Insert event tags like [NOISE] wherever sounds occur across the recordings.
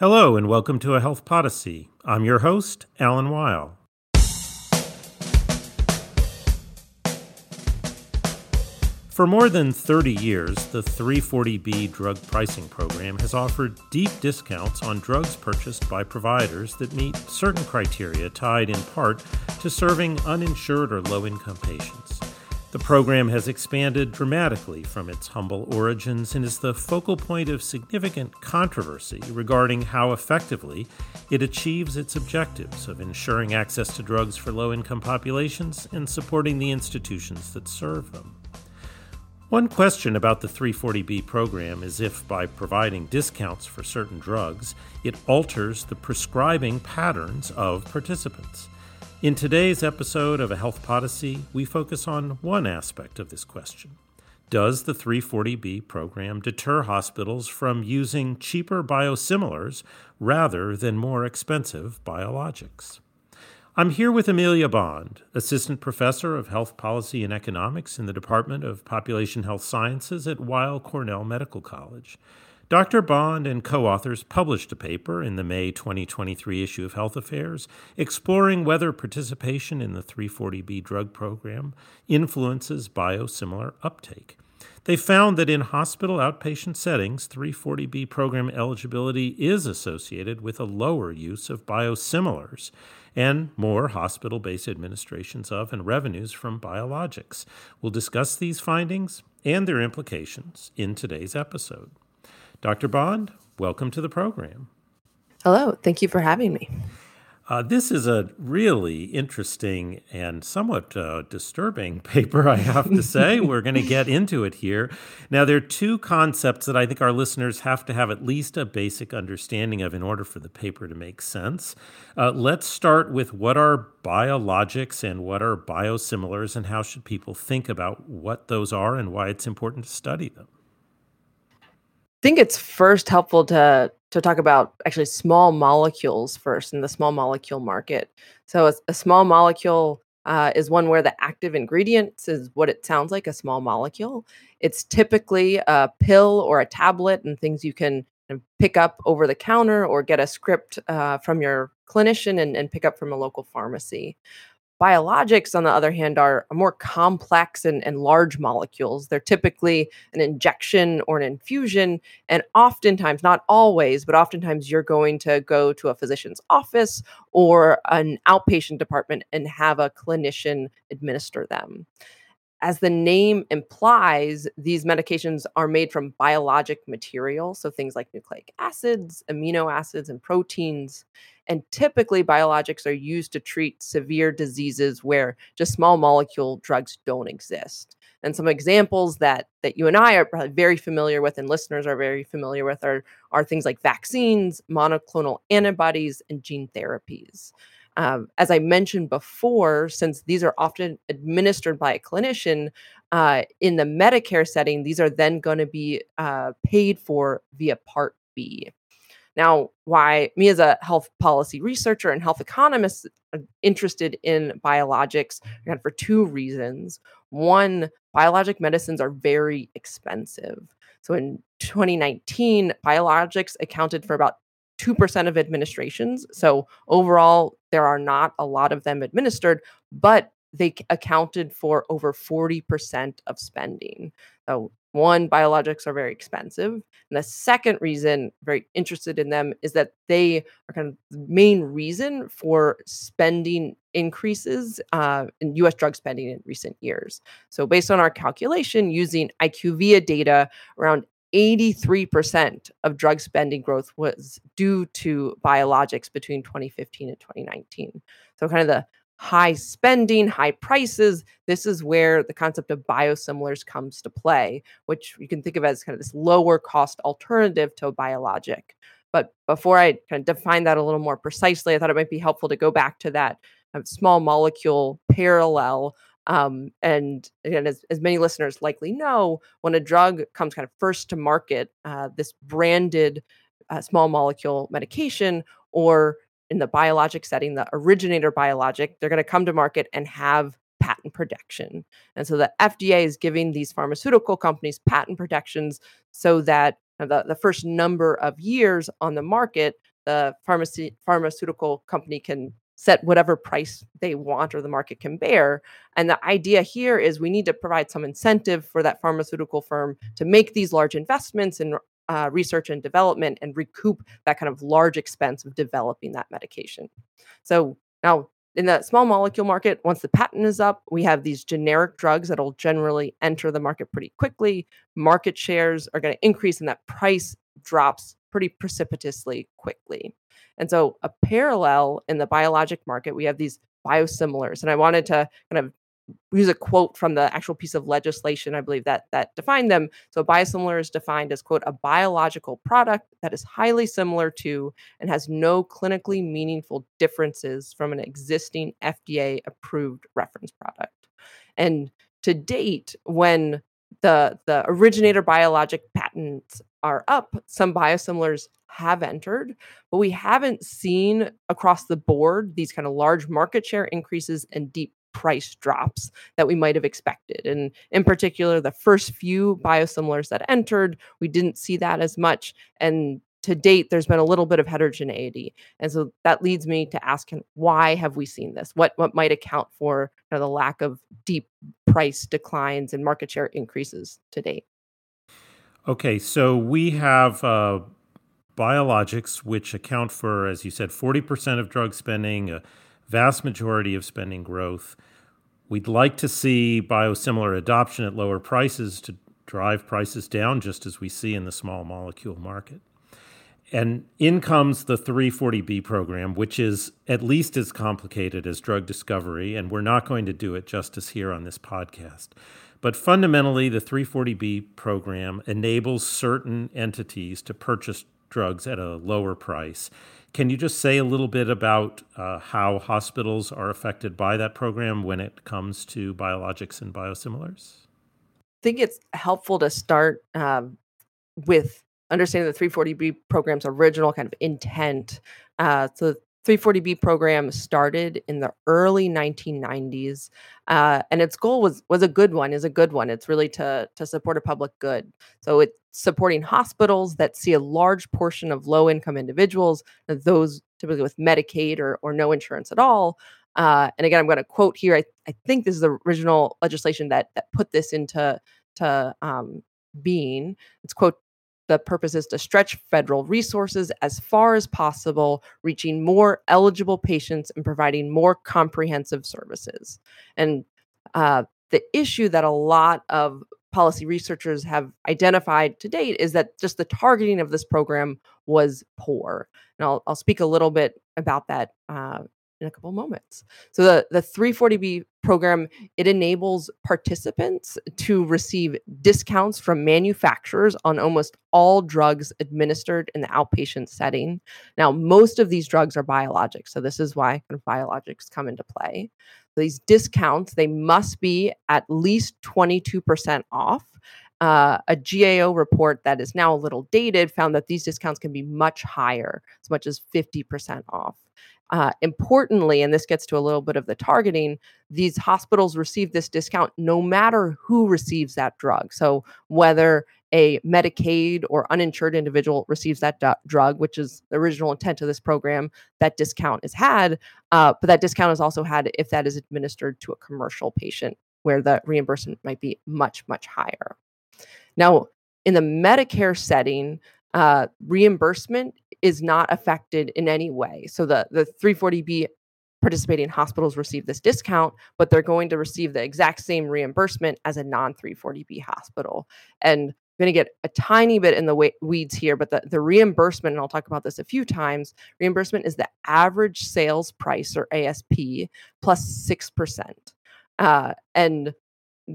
Hello, and welcome to A Health Podyssey. I'm your host, Alan Weil. For more than 30 years, the 340B drug pricing program has offered deep discounts on drugs purchased by providers that meet certain criteria tied in part to serving uninsured or low income patients. The program has expanded dramatically from its humble origins and is the focal point of significant controversy regarding how effectively it achieves its objectives of ensuring access to drugs for low income populations and supporting the institutions that serve them. One question about the 340B program is if, by providing discounts for certain drugs, it alters the prescribing patterns of participants. In today's episode of A Health Podyssey, we focus on one aspect of this question. Does the 340B program deter hospitals from using cheaper biosimilars rather than more expensive biologics? I'm here with Amelia Bond, Assistant Professor of Health Policy and Economics in the Department of Population Health Sciences at Weill Cornell Medical College. Dr. Bond and co authors published a paper in the May 2023 issue of Health Affairs exploring whether participation in the 340B drug program influences biosimilar uptake. They found that in hospital outpatient settings, 340B program eligibility is associated with a lower use of biosimilars and more hospital based administrations of and revenues from biologics. We'll discuss these findings and their implications in today's episode. Dr. Bond, welcome to the program. Hello, thank you for having me. Uh, this is a really interesting and somewhat uh, disturbing [LAUGHS] paper, I have to say. [LAUGHS] We're going to get into it here. Now, there are two concepts that I think our listeners have to have at least a basic understanding of in order for the paper to make sense. Uh, let's start with what are biologics and what are biosimilars, and how should people think about what those are and why it's important to study them? Think it's first helpful to to talk about actually small molecules first in the small molecule market. So a, a small molecule uh, is one where the active ingredients is what it sounds like a small molecule. It's typically a pill or a tablet and things you can pick up over the counter or get a script uh, from your clinician and, and pick up from a local pharmacy. Biologics, on the other hand, are more complex and, and, large molecules. They're typically an injection or an infusion. And oftentimes, not always, but oftentimes, you're going to go to a physician's office or an outpatient department and have a clinician administer them as the name implies, these medications are made from biologic material, so things like nucleic acids, amino acids, and proteins. And typically, biologics are used to treat severe diseases where just small molecule drugs don't exist. And some examples that that you and I are probably very familiar with, and listeners are very familiar with, are are things like vaccines, monoclonal antibodies, and gene therapies. Um, as I mentioned before, since these are often administered by a clinician uh, in the Medicare setting, these are then going to be uh, paid for via Part B. Now, why me as a health policy researcher and health economist interested in biologics again for two reasons. One, biologic medicines are very expensive. So in 2019, biologics accounted for about 2% of administrations. So overall, there are not a lot of them administered, but they accounted for over 40% of spending. So, one, biologics are very expensive. And the second reason, very interested in them, is that they are kind of the main reason for spending increases uh, in US drug spending in recent years. So, based on our calculation using IQVIA data, around 83% of drug spending growth was due to biologics between 2015 and 2019. So, kind of the high spending, high prices, this is where the concept of biosimilars comes to play, which you can think of as kind of this lower cost alternative to a biologic. But before I kind of define that a little more precisely, I thought it might be helpful to go back to that um, small molecule parallel um, and again, as, as many listeners likely know, when a drug comes kind of first to market, uh, this branded uh, small molecule medication, or in the biologic setting, the originator biologic, they're going to come to market and have patent protection. And so the FDA is giving these pharmaceutical companies patent protections so that the, the first number of years on the market, the pharmacy pharmaceutical company can set whatever price they want or the market can bear. And the idea here is we need to provide some incentive for that pharmaceutical firm to make these large investments in uh, research and development and recoup that kind of large expense of developing that medication. So now in the small molecule market, once the patent is up, we have these generic drugs that'll generally enter the market pretty quickly. Market shares are going to increase and that price drops pretty precipitously quickly. And so, a parallel in the biologic market, we have these biosimilars. And I wanted to kind of use a quote from the actual piece of legislation i believe that that defined them so biosimilar is defined as quote a biological product that is highly similar to and has no clinically meaningful differences from an existing fda approved reference product and to date when the the originator biologic patents are up some biosimilars have entered, but we haven't seen across the board these kind of large market share increases and deep price drops that we might have expected. And in particular, the first few biosimilars that entered, we didn't see that as much. And to date, there's been a little bit of heterogeneity. And so that leads me to ask why have we seen this? What what might account for you know, the lack of deep price declines and market share increases to date? Okay, so we have uh, biologics, which account for, as you said, 40% of drug spending, a vast majority of spending growth. We'd like to see biosimilar adoption at lower prices to drive prices down, just as we see in the small molecule market. And in comes the 340B program, which is at least as complicated as drug discovery, and we're not going to do it justice here on this podcast. But fundamentally, the 340B program enables certain entities to purchase drugs at a lower price. Can you just say a little bit about uh, how hospitals are affected by that program when it comes to biologics and biosimilars? I think it's helpful to start um, with understanding the 340B program's original kind of intent. Uh, so 340B program started in the early 1990s, uh, and its goal was was a good one. is a good one. It's really to to support a public good. So it's supporting hospitals that see a large portion of low income individuals, those typically with Medicaid or or no insurance at all. Uh, and again, I'm going to quote here. I, I think this is the original legislation that that put this into to um, being. It's quote the purpose is to stretch federal resources as far as possible, reaching more eligible patients and providing more comprehensive services. And uh, the issue that a lot of policy researchers have identified to date is that just the targeting of this program was poor. And I'll, I'll speak a little bit about that uh, in a couple moments. So the the 340B program it enables participants to receive discounts from manufacturers on almost all drugs administered in the outpatient setting. Now, most of these drugs are biologics, so this is why biologics come into play. These discounts they must be at least 22% off. Uh, a GAO report that is now a little dated found that these discounts can be much higher, as much as 50% off. Uh, importantly, and this gets to a little bit of the targeting, these hospitals receive this discount no matter who receives that drug. So, whether a Medicaid or uninsured individual receives that drug, which is the original intent of this program, that discount is had. Uh, but that discount is also had if that is administered to a commercial patient, where the reimbursement might be much, much higher. Now, in the Medicare setting, uh, reimbursement is not affected in any way. So the the 340B participating hospitals receive this discount, but they're going to receive the exact same reimbursement as a non 340B hospital. And I'm going to get a tiny bit in the weeds here, but the, the reimbursement, and I'll talk about this a few times, reimbursement is the average sales price or ASP plus 6%. Uh, and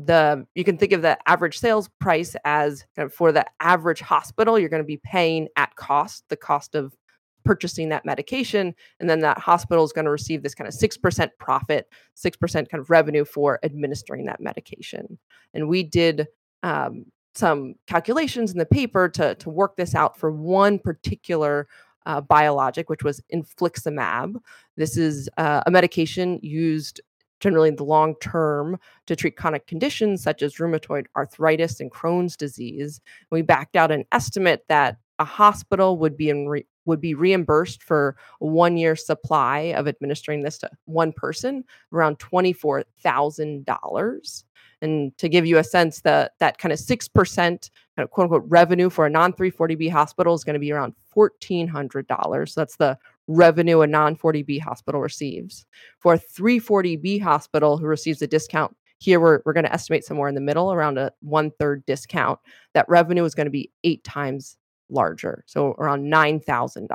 the you can think of the average sales price as kind of for the average hospital you're going to be paying at cost the cost of purchasing that medication and then that hospital is going to receive this kind of 6% profit 6% kind of revenue for administering that medication and we did um, some calculations in the paper to, to work this out for one particular uh, biologic, which was infliximab. This is uh, a medication used generally in the long term to treat chronic conditions such as rheumatoid arthritis and Crohn's disease. We backed out an estimate that a hospital would be in re- would be reimbursed for one year supply of administering this to one person around $24,000. And to give you a sense, that that kind of 6% kind of quote unquote revenue for a non 340B hospital is going to be around $1,400. So that's the revenue a non 40B hospital receives. For a 340B hospital who receives a discount, here we're, we're going to estimate somewhere in the middle around a one third discount. That revenue is going to be eight times larger, so around $9,000.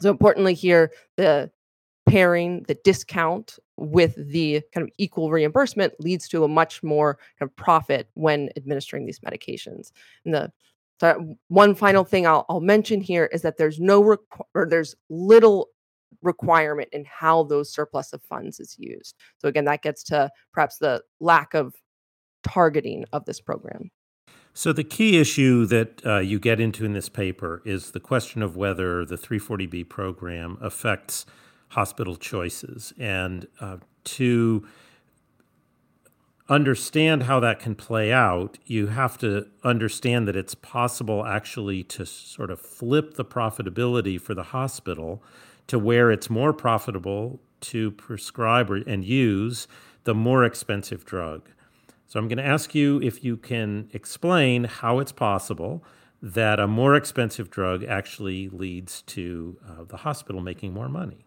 So, importantly, here, the pairing the discount with the kind of equal reimbursement leads to a much more kind of profit when administering these medications. And the so one final thing I'll, I'll mention here is that there's no requ- or there's little requirement in how those surplus of funds is used. So again, that gets to perhaps the lack of targeting of this program. So, the key issue that uh, you get into in this paper is the question of whether the 340B program affects hospital choices. And uh, to understand how that can play out, you have to understand that it's possible actually to sort of flip the profitability for the hospital to where it's more profitable to prescribe and use the more expensive drug. So I'm going to ask you if you can explain how it's possible that a more expensive drug actually leads to uh, the hospital making more money.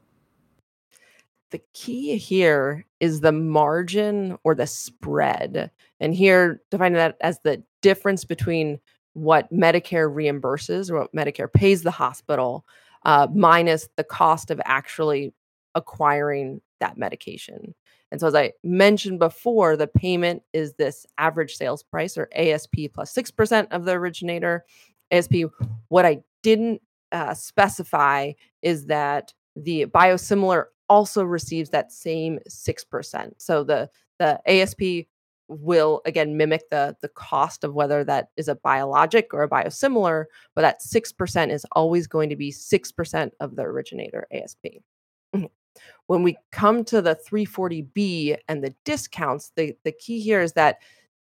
The key here is the margin or the spread. And here, defining that as the difference between what Medicare reimburses or what Medicare pays the hospital uh, minus the cost of actually acquiring that medication. And so, as I mentioned before, the payment is this average sales price or ASP plus 6% of the originator. ASP, what I didn't uh, specify is that the biosimilar also receives that same 6%. So the, the ASP will again mimic the the cost of whether that is a biologic or a biosimilar but that 6% is always going to be 6% of the originator ASP [CLEARS THROAT] when we come to the 340B and the discounts, the, the key here is that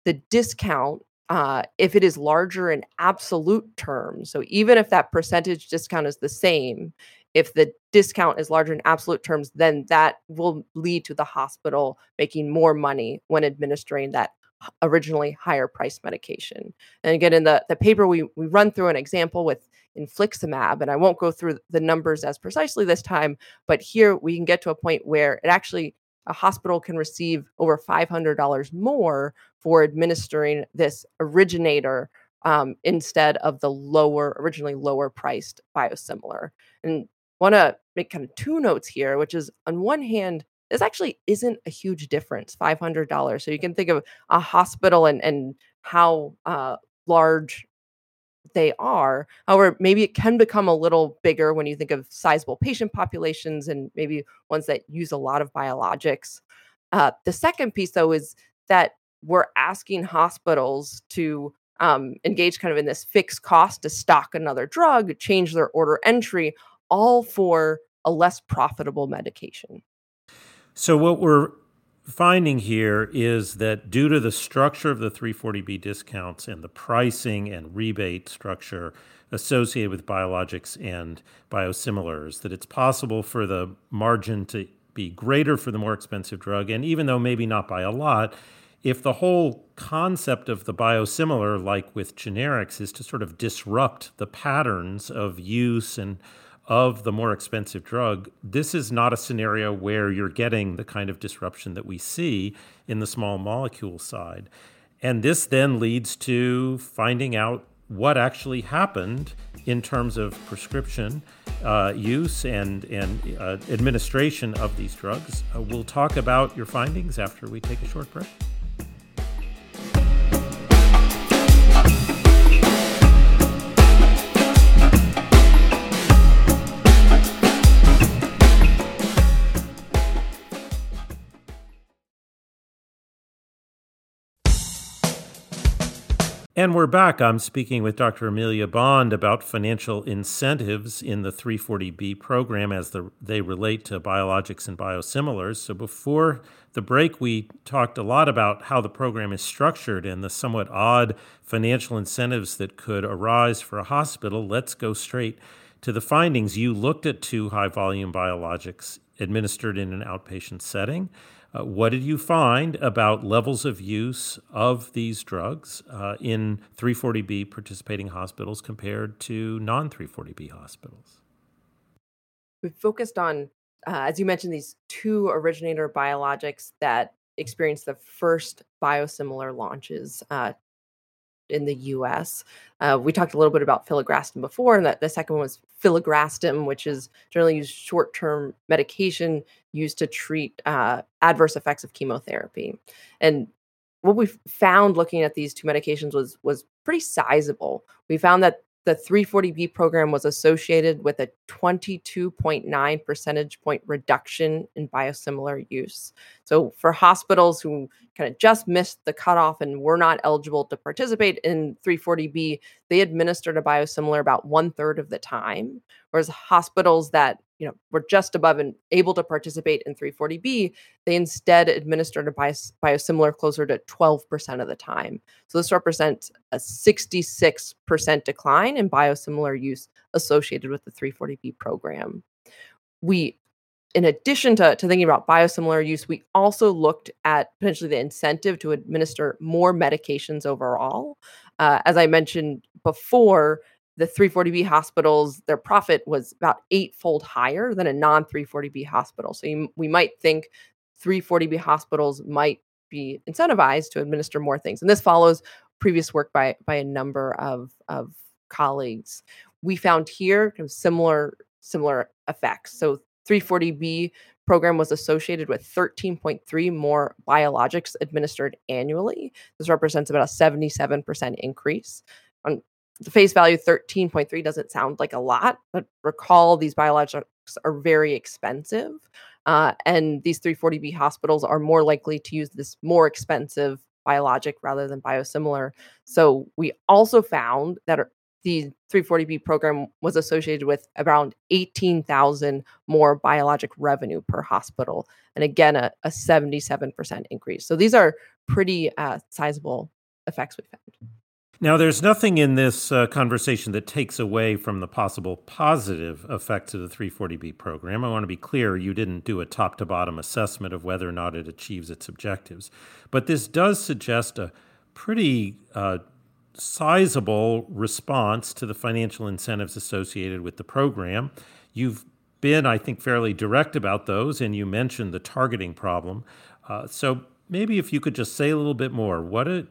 the discount, uh, if it is larger in absolute terms, so even if that percentage discount is the same, if the discount is larger in absolute terms, then that will lead to the hospital making more money when administering that originally higher price medication. And again, in the, the paper, we, we run through an example with infliximab, and I won't go through the numbers as precisely this time, but here we can get to a point where it actually a hospital can receive over $500 more for administering this originator um, instead of the lower, originally lower priced biosimilar. And want to make kind of two notes here, which is on one hand, this actually isn't a huge difference, $500. So you can think of a hospital and, and how uh, large they are. However, maybe it can become a little bigger when you think of sizable patient populations and maybe ones that use a lot of biologics. Uh, the second piece, though, is that we're asking hospitals to um, engage kind of in this fixed cost to stock another drug, change their order entry, all for a less profitable medication. So, what we're finding here is that due to the structure of the 340B discounts and the pricing and rebate structure associated with biologics and biosimilars, that it's possible for the margin to be greater for the more expensive drug. And even though maybe not by a lot, if the whole concept of the biosimilar, like with generics, is to sort of disrupt the patterns of use and of the more expensive drug, this is not a scenario where you're getting the kind of disruption that we see in the small molecule side. And this then leads to finding out what actually happened in terms of prescription uh, use and, and uh, administration of these drugs. Uh, we'll talk about your findings after we take a short break. And we're back. I'm speaking with Dr. Amelia Bond about financial incentives in the 340B program as the, they relate to biologics and biosimilars. So, before the break, we talked a lot about how the program is structured and the somewhat odd financial incentives that could arise for a hospital. Let's go straight to the findings, you looked at two high volume biologics administered in an outpatient setting. Uh, what did you find about levels of use of these drugs uh, in 340B participating hospitals compared to non 340B hospitals? We focused on, uh, as you mentioned, these two originator biologics that experienced the first biosimilar launches uh, in the US. Uh, we talked a little bit about filgrastim before, and that the second one was filgrastim, which is generally used short-term medication used to treat uh, adverse effects of chemotherapy. And what we found looking at these two medications was was pretty sizable. We found that the 340B program was associated with a 22.9 percentage point reduction in biosimilar use. So, for hospitals who kind of just missed the cutoff and were not eligible to participate in 340B, they administered a biosimilar about one third of the time. Whereas hospitals that you know were just above and able to participate in 340B, they instead administered a bios- biosimilar closer to 12% of the time. So this represents a 66% decline in biosimilar use associated with the 340B program. We in addition to, to thinking about biosimilar use, we also looked at potentially the incentive to administer more medications overall. Uh, as I mentioned before, the 340B hospitals, their profit was about eightfold higher than a non 340B hospital. So you, we might think 340B hospitals might be incentivized to administer more things. And this follows previous work by by a number of, of colleagues. We found here kind of similar similar effects. So 340B program was associated with 13.3 more biologics administered annually. This represents about a 77% increase. On the face value 13.3 doesn't sound like a lot, but recall these biologics are very expensive. Uh, and these 340B hospitals are more likely to use this more expensive biologic rather than biosimilar. So we also found that the 340B program was associated with around 18,000 more biologic revenue per hospital. And again, a, a 77% increase. So these are pretty uh, sizable effects we found. Now, there's nothing in this uh, conversation that takes away from the possible positive effects of the 340B program. I want to be clear you didn't do a top to bottom assessment of whether or not it achieves its objectives. But this does suggest a pretty uh, sizable response to the financial incentives associated with the program. You've been, I think, fairly direct about those, and you mentioned the targeting problem. Uh, so maybe if you could just say a little bit more, what a,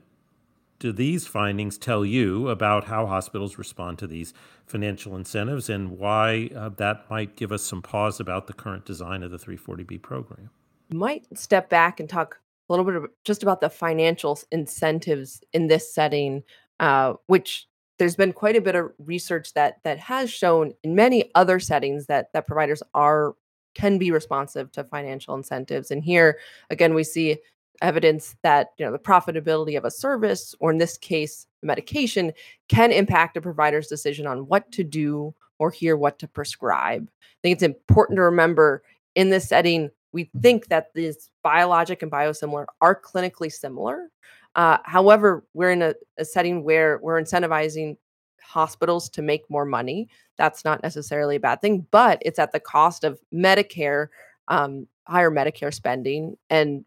do these findings tell you about how hospitals respond to these financial incentives and why uh, that might give us some pause about the current design of the 340B program? You Might step back and talk a little bit of, just about the financial incentives in this setting uh, which there's been quite a bit of research that that has shown in many other settings that that providers are can be responsive to financial incentives. And here again, we see evidence that you know the profitability of a service, or in this case, medication, can impact a provider's decision on what to do or hear what to prescribe. I think it's important to remember in this setting, we think that this biologic and biosimilar are clinically similar, uh, however, we're in a, a setting where we're incentivizing hospitals to make more money. That's not necessarily a bad thing, but it's at the cost of Medicare, um, higher Medicare spending, and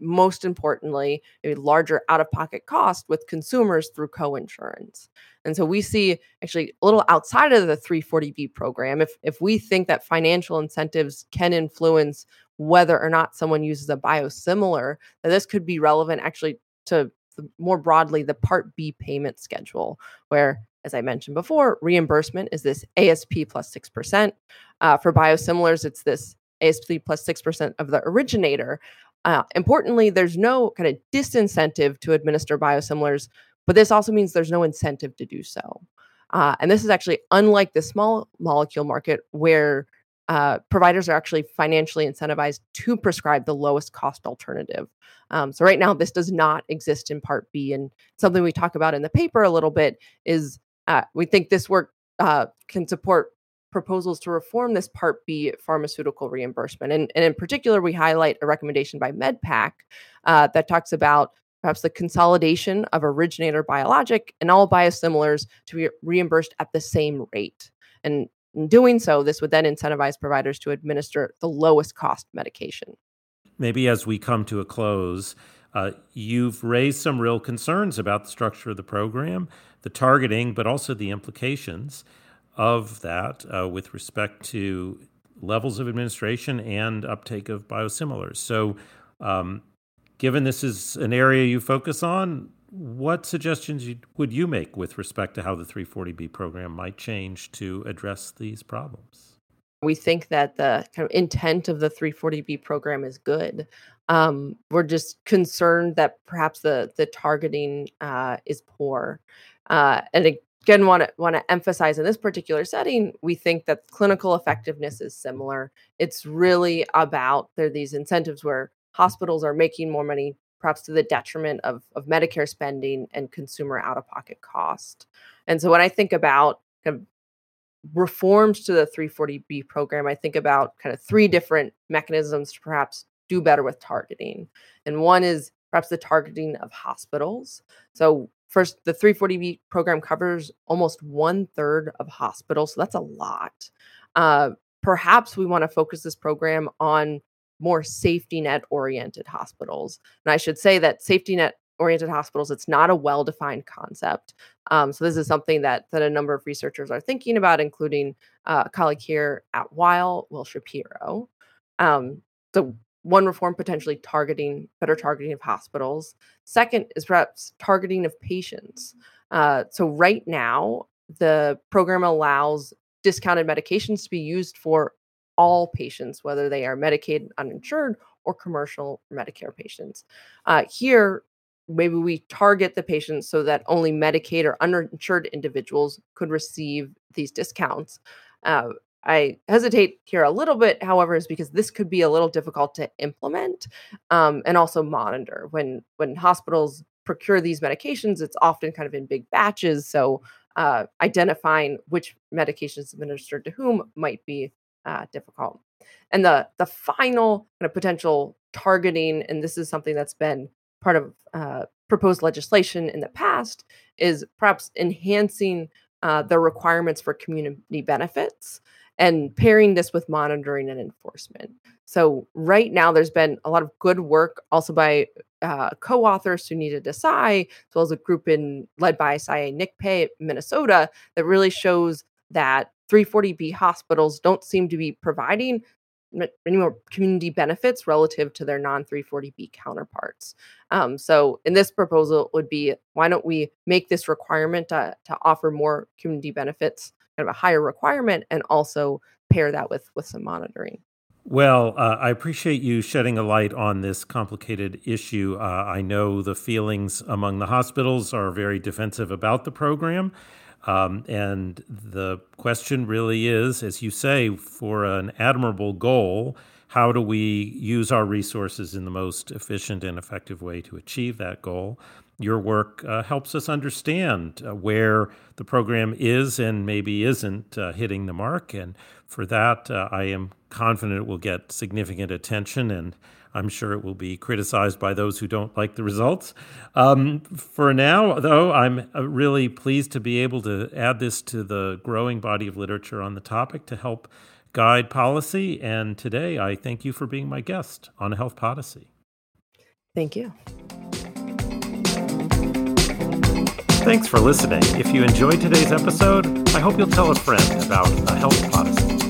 most importantly, a larger out of pocket cost with consumers through co-insurance. And so we see actually a little outside of the 340B program, if, if we think that financial incentives can influence whether or not someone uses a biosimilar, that this could be relevant actually to the, more broadly the Part B payment schedule, where, as I mentioned before, reimbursement is this ASP plus 6%. Uh, for biosimilars, it's this ASP plus 6% of the originator. Uh, importantly, there's no kind of disincentive to administer biosimilars, but this also means there's no incentive to do so. Uh, and this is actually unlike the small molecule market where uh, providers are actually financially incentivized to prescribe the lowest cost alternative. Um, so right now, this does not exist in Part B, and something we talk about in the paper a little bit is uh, we think this work uh, can support proposals to reform this Part B pharmaceutical reimbursement, and, and in particular, we highlight a recommendation by MedPAC uh, that talks about perhaps the consolidation of originator biologic and all biosimilars to be reimbursed at the same rate. And in doing so, this would then incentivize providers to administer the lowest cost medication. Maybe as we come to a close, uh, you've raised some real concerns about the structure of the program, the targeting, but also the implications of that uh, with respect to levels of administration and uptake of biosimilars. So, um, given this is an area you focus on, what suggestions would you make with respect to how the 340B program might change to address these problems? We think that the kind of intent of the 340B program is good. Um, we're just concerned that perhaps the the targeting uh, is poor. Uh, and again, want to want to emphasize in this particular setting, we think that clinical effectiveness is similar. It's really about there are these incentives where hospitals are making more money, perhaps to the detriment of of Medicare spending and consumer out of pocket cost. And so when I think about kind of reforms to the 340B program, I think about kind of three different mechanisms to perhaps do better with targeting. And one is perhaps the targeting of hospitals. So, first, the 340B program covers almost one third of hospitals. So, that's a lot. Uh, perhaps we want to focus this program on more safety net oriented hospitals. And I should say that safety net oriented hospitals it's not a well defined concept um, so this is something that that a number of researchers are thinking about including uh, a colleague here at Weill will shapiro um, so one reform potentially targeting better targeting of hospitals. Second is perhaps targeting of patients. Uh, so right now the program allows discounted medications to be used for all patients whether they are medicaid uninsured or commercial medicare patients. Uh, here maybe we target the patients so that only medicaid or uninsured individuals could receive these discounts. Uh, I hesitate here a little bit, however, is because this could be a little difficult to implement um, and also monitor. When when hospitals procure these medications, it's often kind of in big batches, so uh, identifying which medications administered to whom might be uh, difficult. And the the final kind of potential targeting, and this is something that's been part of uh, proposed legislation in the past, is perhaps enhancing uh, the requirements for community benefits and pairing this with monitoring and enforcement. So, right now, there's been a lot of good work also by uh, co authors Sunita Desai, as well as a group in led by Sayeh Nikpay, Minnesota, that really shows that 340B hospitals don't seem to be providing many more community benefits relative to their non 340B counterparts. Um, so, in this proposal, would be why don't we make this requirement to, to offer more community benefits kind of a higher requirement and also pair that with with some monitoring. Well, uh, I appreciate you shedding a light on this complicated issue. Uh, I know the feelings among the hospitals are very defensive about the program. Um, and the question really is, as you say, for an admirable goal, how do we use our resources in the most efficient and effective way to achieve that goal? Your work uh, helps us understand uh, where the program is and maybe isn't uh, hitting the mark. And for that, uh, I am confident it will get significant attention, and I'm sure it will be criticized by those who don't like the results. Um, for now, though, I'm uh, really pleased to be able to add this to the growing body of literature on the topic to help guide policy. And today, I thank you for being my guest on Health Podyssey. Thank you. Thanks for listening. If you enjoyed today's episode, I hope you'll tell a friend about a Health Podyssey.